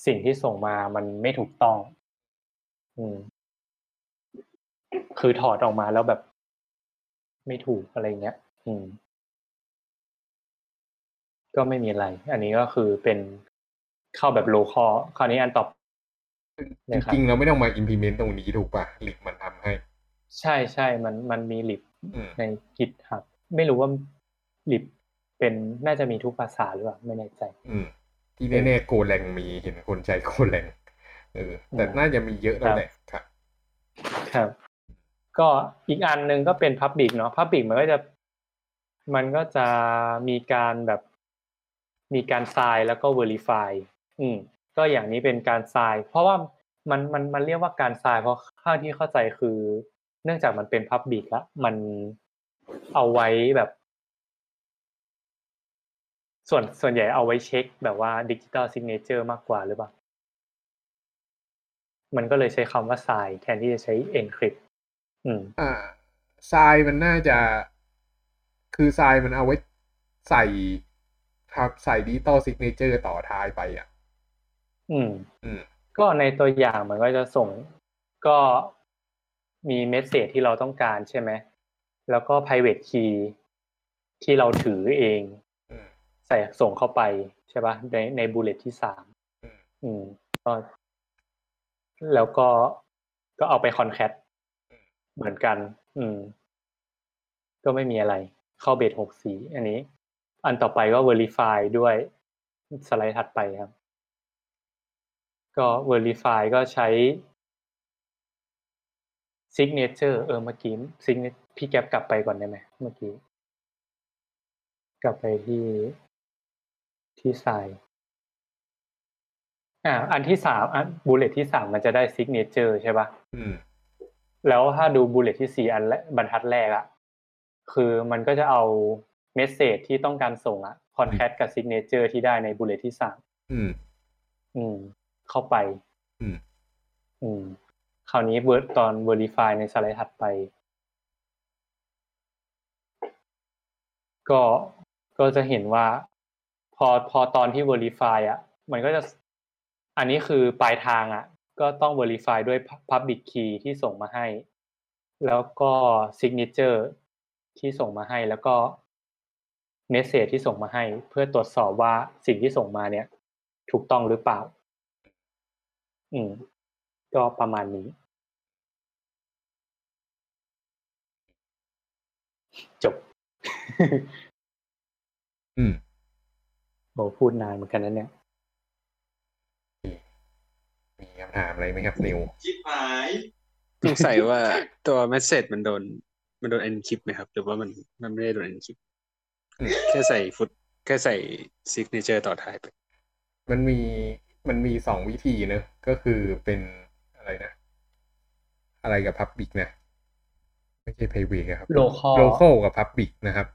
สิ่งที่ส่งมามันไม่ถูกต้อง อืม คือถอดออกมาแล้วแบบ ไม่ถูกอะไรเงี้ย อืม ก็ไม่มีอะไร อันนี้ก็คือเป็น เข้าแบบโลคอคราวนี้อันตอบจริงๆเราไม่ต้องมา implement ตรงนี้ถูกป่ะลิบมันทำให้ ใช่ใช่มันมันมีลิบอืมใน GitHub ไม่รู้ว่าลิบเป็นน่าจะมีทุกภาษาหรือเปล่าไม่แน่ใจ อืม ที่แน่ๆโกแรงมีเห็นคนใช้โกแรงเออแต่น่าจะมีเยอะแล้วแหละครับ ครับ ก็อีกอันหนึ่งก็เป็น Public เนาะ Public มันก็จะ มันก็จะมีการแบบ มีการ sign แล้วก็ verify อืม ก็อย่างนี้เป็นการ sign เพราะว่ามันมันมันเรียกว่าการ sign เพราะข้างที่เข้าใจคือ เนื่องจากมันเป็น Public แล้วมันเอาไว้แบบ ส่วนส่วนใหญ่เอาไว้เช็ค แบบว่า digital signature มากกว่าหรือเปล่ามันก็เลยใช้คำว่า sign แทนที่จะใช้ encrypt อืม อ่าทรายมันน่าจะ คือทรายมันเอาไว้ใส่ครับใส่ digital signaเจอร์ต่อท้ายไปอะ อืม อืม ก็ในตัวอย่างมันก็จะส่งก็มีเมสเซจที่เราต้องการใช่ไหม แล้วก็ private key ที่เราถือเองอืมใส่ส่งเข้าไปใช่ปะในในบูเลตที่สามอืมอืมก็แล้วก็ก็เอาไปคอนแคทเหมือนกัน อืม ก็ไม่มีอะไร เข้าเบสหกสีอันนี้ อันต่อไปก็ verify ด้วยสไลด์ถัดไปครับ ก็ verify ก็ใช้ signature เออเมื่อกี้ signature พี่แก๊ปกลับไปก่อนได้ไหมเมื่อกี้ กลับไปที่ที่ไซน์อ่าอันที่สามอันบูเลตที่สามมันจะได้ signature ใช่ปะอืมแล้วถ้าดูบูเลตที่สี่อันแรกบรรทัดแรกอะคือมันก็จะเอา message ที่ต้องการส่งอะ concat กับ signature ที่ได้ใน bullet ที่สามอืมอืม เข้าไป อืม อืม คราวนี้เวิร์ดตอน verify ในสไลด์ถัดไป ก็ก็จะเห็นว่า พอพอตอนที่ verify อะ มันก็จะ อันนี้คือปลายทางอะ ก็ต้อง verify ด้วย public key ที่ส่งมาให้ แล้วก็ signature ที่ส่งมาให้ แล้วก็ message ที่ส่งมาให้ เพื่อตรวจสอบว่าสิ่งที่ส่งมาเนี่ย ถูกต้องหรือเปล่า อืม ก็ประมาณนี้ จบ อืมโหพูดนานเหมือนกันนะเนี่ย มีคำถามอะไรไหมครับนิว ชิบหาย สงสัยว่าตัวเมสเซจมันโดน มันโดน encrypt ไหมครับ หรือว่ามันมันไม่ได้โดน encrypt อืมแค่ใส่ฟุตแค่ใส่ signature ต่อท้ายไป มันมี มันมีสองวิธีเนอะก็คือเป็นอะไรนะ อะไรกับ Public นะ ไม่ใช่ Private อะครับ local local กับ Public นะครับ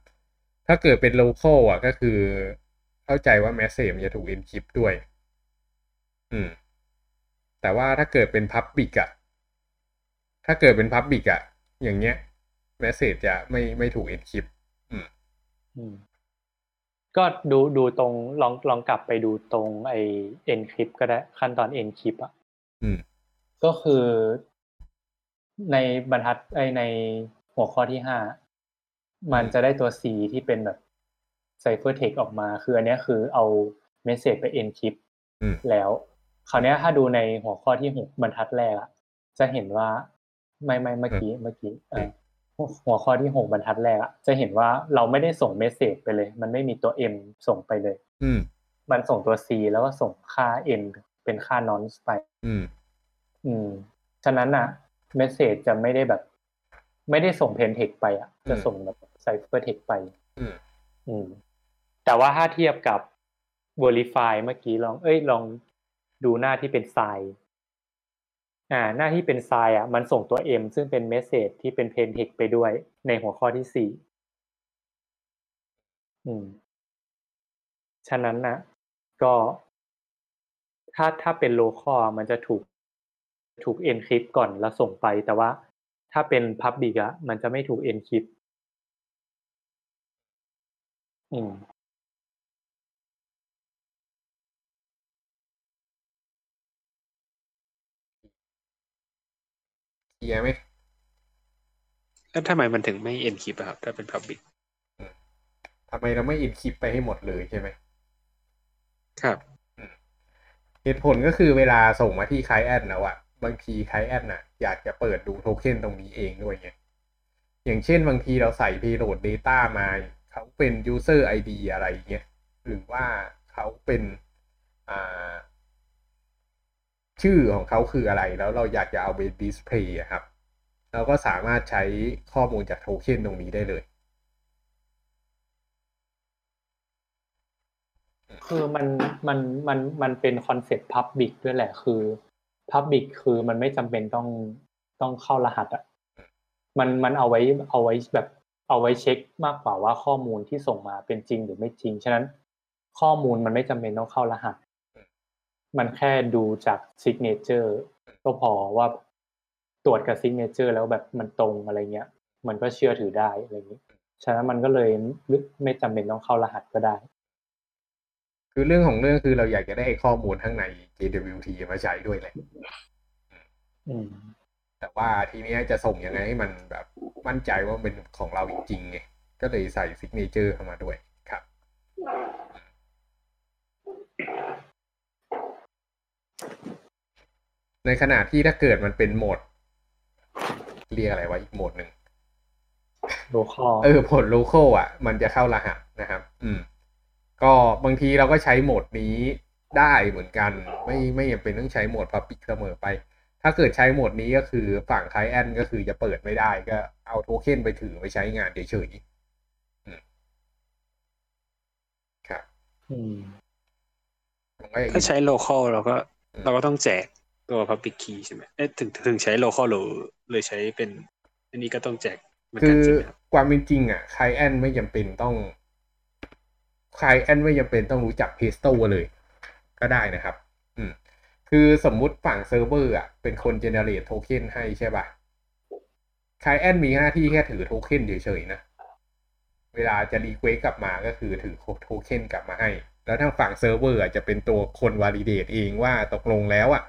ถ้าเกิดเป็น local อะ ก็คือเข้าใจว่า message มันจะถูก encrypt ด้วย อืม แต่ว่าถ้าเกิดเป็น Public อะ ถ้าเกิดเป็น Public อะ อย่างเงี้ย message จะไม่ไม่ถูก encrypt อืมอืม ก็ดูดูตรงลองลองกลับไปดูตรงไอ encrypt ก็ได้ขั้นตอน encrypt อะอืมก็คือในบรรทัดไอในหัวข้อที่ห้ามันจะได้ตัว C ที่เป็นแบบ ciphertext ออกมา คืออันเนี้ยคือเอาเมสเซจไป encrypt อืมแล้วคราวเนี้ยถ้าดูในหัวข้อที่หกบรรทัดแรกอะจะเห็นว่า ไม่ไม่เมื่อกี้เมื่อกี้เออ หัวข้อที่หกบรรทัดแรกอะจะเห็นว่าเราไม่ได้ส่งเมสเซจไปเลย มันไม่มีตัว M ส่งไปเลย อืมมันส่งตัว C แล้วก็ส่งค่า N เป็นค่านอนไป อืม อืม ฉะนั้นอะmessage จะไม่ได้แบบ ไม่ได้ส่ง plaintext ไปอะจะส่งแบบ ciphertext ไป อืม อืม แต่ว่าถ้าเทียบกับ Verify เมื่อกี้ลอง เอ้ยลองดูหน้าที่เป็นไซ อ่าหน้าที่เป็นไซอะมันส่งตัว M ซึ่งเป็น message ที่เป็น plaintext ไปด้วยในหัวข้อที่สี่อืม ฉะนั้นนะก็ ถ้าถ้าเป็นโลคอลมันจะถูกถูก encrypt ก่อนแล้วส่งไป แต่ว่าถ้าเป็น public อะมันจะไม่ถูก encrypt อืม เคลียร์ไหมแล้วทำไมมันถึงไม่เอ็นคลิปครับ ถ้าเป็นพับบิกทำไมเราไม่อินคลิปไปให้หมดเลยใช่ไหมครับเหตุผลก็คือเวลาส่งมาที่ client แล้วอะบางที client น่ะ อยากจะเปิดดูโทเค็นตรงนี้เองด้วยไงอย่างเช่นบางทีเราใส่ payload data มาเขาเป็น user ID อะไรเงี้ยหรือว่าเขาเป็นอ่า ชื่อของเขาคืออะไร แล้วเราอยากจะเอาไป display ครับ เราก็สามารถใช้ข้อมูลจากโทเค็นตรงนี้ได้เลย คือมันมันมันมันเป็นคอนเซ็ปต์ Public ด้วยแหละคือ Public คือมันไม่จำเป็นต้องต้องเข้ารหัสอะมันมันเอาไว้เอาไว้แบบเอาไว้เช็คมากกว่าว่าข้อมูลที่ส่งมาเป็นจริงหรือไม่จริง ฉะนั้นข้อมูลมันไม่จำเป็นต้องเข้ารหัส มันแค่ดูจาก signature ก็พอว่าตรวจกับ signature แล้วแบบมันตรงอะไรเงี้ย มันก็เชื่อถือได้อะไรอย่างนี้ ฉะนั้นมันก็เลยไม่จำเป็นต้องเข้ารหัสก็ได้ คือเรื่องของเรื่องคือเราอยากจะได้ข้อมูลข้างใน JWT มาใช้ด้วยแหละอืมแต่ว่าทีเนี้ยจะส่งยังไงให้มันแบบมั่นใจว่าเป็นของเราจริงๆไง ก็เลยใส่ซิกเนเจอร์เข้ามาด้วยครับ ในขณะที่ถ้าเกิดมันเป็นโหมด เรียกอะไรวะอีกโหมดหนึ่ง local เออโหมด local อะ มันจะเข้ารหัสนะครับ อืม ก็บางทีเราก็ใช้โหมดนี้ได้เหมือนกัน ไม่ไม่จำเป็นต้องใช้โหมด public เสมอไป ถ้าเกิดใช้โหมดนี้ก็คือฝั่ง client ก็คือจะเปิดไม่ได้ก็เอาโทเค็นไปถือไปใช้งานเฉยๆอืมครับอืมมันก็อย่างถ้านี้ใช้ local เราก็อืมเราก็ต้องแจก ตัว public key ใช่ไหมเอ๊ะถึงถึงใช้ local หรือเลยใช้เป็น อันนี้ก็ต้องแจกคือเหมือนคืกันใช่ไหมครับความเป็นจริงอะ client ไม่จำเป็นต้อง client ไม่จำเป็นต้องรู้จัก PASETO เลย ก็ได้นะครับ อืม คือสมมุติฝั่งเซิร์ฟเวอร์อะเป็นคน generate token ให้ใช่ป่ะ client มีหน้าที่แค่ถือโทเค็นเฉยๆนะ เวลาจะ request กลับมาก็คือถือโทเค็นกลับมาให้ แล้วทางฝั่งเซิร์ฟเวอร์อะจะเป็นตัวคน validate เองว่าตกลงแล้วอะ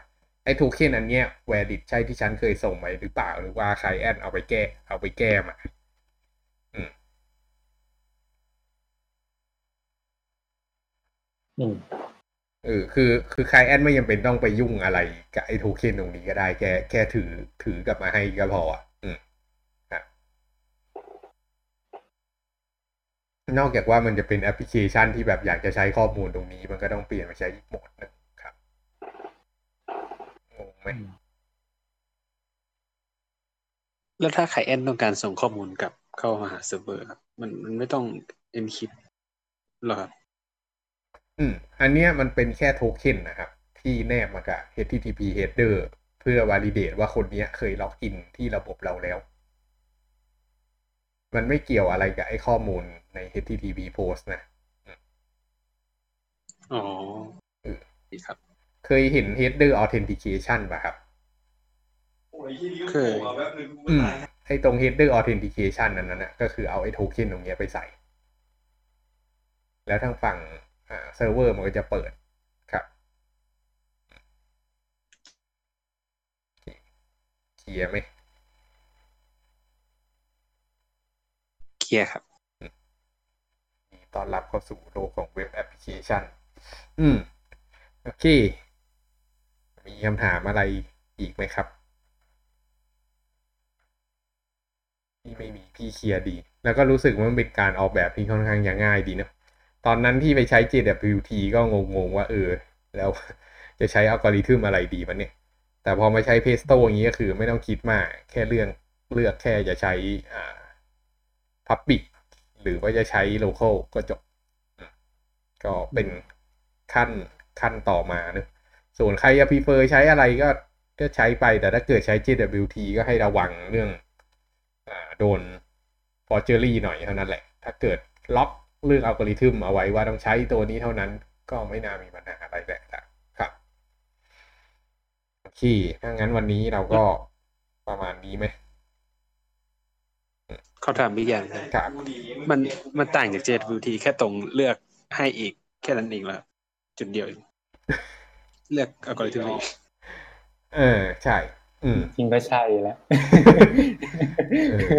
ไอ้โทเค็นอันเนี้ย valid ใช่ที่ฉันเคยส่งไปหรือเปล่าหรือว่า client เอาไปแก้ เอาไปแก้มาอืมอืมเออคือคือ client ไม่จำเป็นต้องไปยุ่งอะไรกับไอ้โทเค็นตรงนี้ก็ได้แค่แค่ถือถือกลับมาให้ก็พออะอืมครับนอกจากว่ามันจะเป็นแอปพลิเคชันที่แบบอยากจะใช้ข้อมูลตรงนี้ มันก็ต้องเปลี่ยนมาใช้อีกโหมดหนึ่ง ครับงงไหมแล้วถ้า client ต้องการส่งข้อมูลกลับเข้ามาหาเซิร์ฟเวอร์ครับ มันมันไม่ต้อง encrypt หรอครับ อืม อันเนี้ยมันเป็นแค่โทเค็นนะครับ ที่แนบมากับ HTTP header เพื่อ validate ว่าคนเนี้ยเคยล็อกอินที่ระบบเราแล้ว มันไม่เกี่ยวอะไรกับไอ้ข้อมูลใน HTTP post นะ อ๋อเออดีครับ เคยเห็น header authentication ป่ะครับเคยอืมไอ้ตรง header authentication นั้นนะก็คือเอาไอ้โทเค็นตรงเนี้ยไปใส่ แล้วทางฝั่งอ่าเซิร์ฟเวอร์มันก็จะเปิดครับเคลียร์ไหมเคลียร์ครับยินดีต้อนรับเข้าสู่โลกของเว็บแอปพลิเคชัน อืม โอเค มีคำถามอะไรอีกไหมครับที่ไม่มีพี่เคลียร์ดี แล้วก็รู้สึกว่ามันเป็นการออกแบบที่ค่อนข้างจะง่ายดีนะตอนนั้นที่ไปใช้ JWT ก็งงๆว่าเออ แล้วจะใช้อัลกอริทึมอะไรดีมันเนี่ย แต่พอมาใช้เพสโตอย่างนี้ก็คือไม่ต้องคิดมาก แค่เรื่องเลือกแค่จะใช้อ่า Public หรือว่าจะใช้ Local ก็จบ ก็เป็นขั้นขั้นต่อมาเนะ ส่วนใครจะ prefer ใช้อะไรก็ก็ใช้ไปแต่ถ้าเกิดใช้ JWT ก็ให้ระวังเรื่องอ่าโดน forgery หน่อยเท่านั้นแหละ ถ้าเกิดล็อกเรื่องอัลกอริทึมเอาไว้ว่าต้องใช้ตัวนี้เท่านั้น ก็ไม่น่ามีปัญหาอะไรแหละครับโอเคถ้างั้นวันนี้เราก็ประมาณนี้ไหมเขาถามอีกอย่างครับมันมันต่างจาก JWT แค่ตรงเลือกให้อีกแค่นั้นเองแล้วจุดเดียวเอง เลือกอัลกอริทึมให้อีกเออ ใช่ อืมจริงก็ใช่แล้วเออ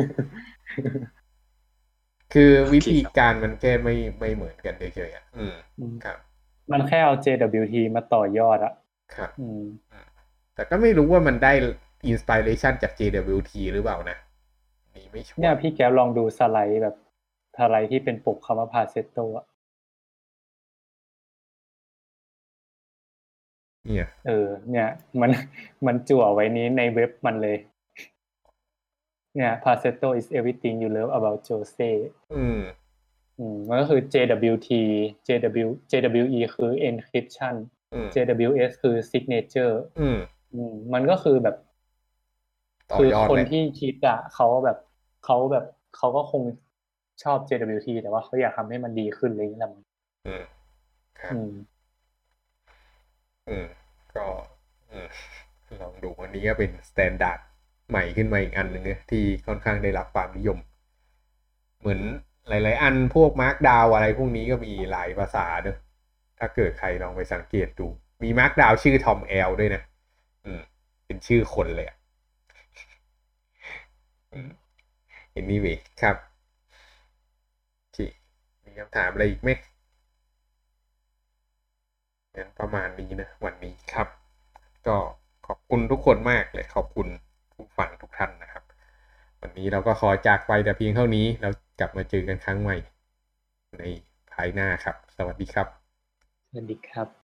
คือวิธีการมันแค่ไม่ไม่เหมือนกันเฉยๆอะอืมครับ มันแค่เอา JWT มาต่อยอดอะครับ อืมแต่ก็ไม่รู้ว่ามันได้อินสปิเรชันจาก JWT หรือเปล่านะนี่ไม่ชัวเนี่ยร์พี่แกวลองดูสไลด์แบบสไลด์ที่เป็นปกคำว่าพาเซโตอะ เนี่ยเออ เนี่ย มันมันจั่วไว้นี้ในเว็บมันเลย เนี่ย Paceto is everything you love about Jose อืมอืมมันก็คือ JWT JW JWE คือ encryption อืม JWS คือ signature อืมอืมมันก็คือแบบต่อคือยอดคนเลยที่คิดอะเขาแบบเขาแบบเขาก็คงชอบ JWT แต่ว่าเขาอยากทำให้มันดีขึ้นอะไรอย่างเงี้ยแหละมั้งอืม ครับอืมอืมก็ลองดูวันนี้ก็เป็น standard ใหม่ขึ้นมาอีกอันหนึ่งที่ค่อนข้างได้รับความนิยม เหมือนหลาย ๆ อันพวก markdown อะไรพวกนี้ก็มีหลายภาษาเนอะถ้าเกิดใครลองไปสังเกตดู มี markdown ชื่อ TOML ด้วยนะ อืม เป็นชื่อคนเลยอะอืม anyway ครับ โอเค มีคำถามอะไรอีกไหม งั้นประมาณนี้นะวันนี้ครับ ก็ขอบคุณทุกคนมากเลยขอบคุณผู้ฟังทุกท่านนะครับ วันนี้เราก็ขอจากไปแต่เพียงเท่านี้เรากลับมาเจอกันครั้งใหม่ ในภายหน้าครับ สวัสดีครับ สวัสดีครับ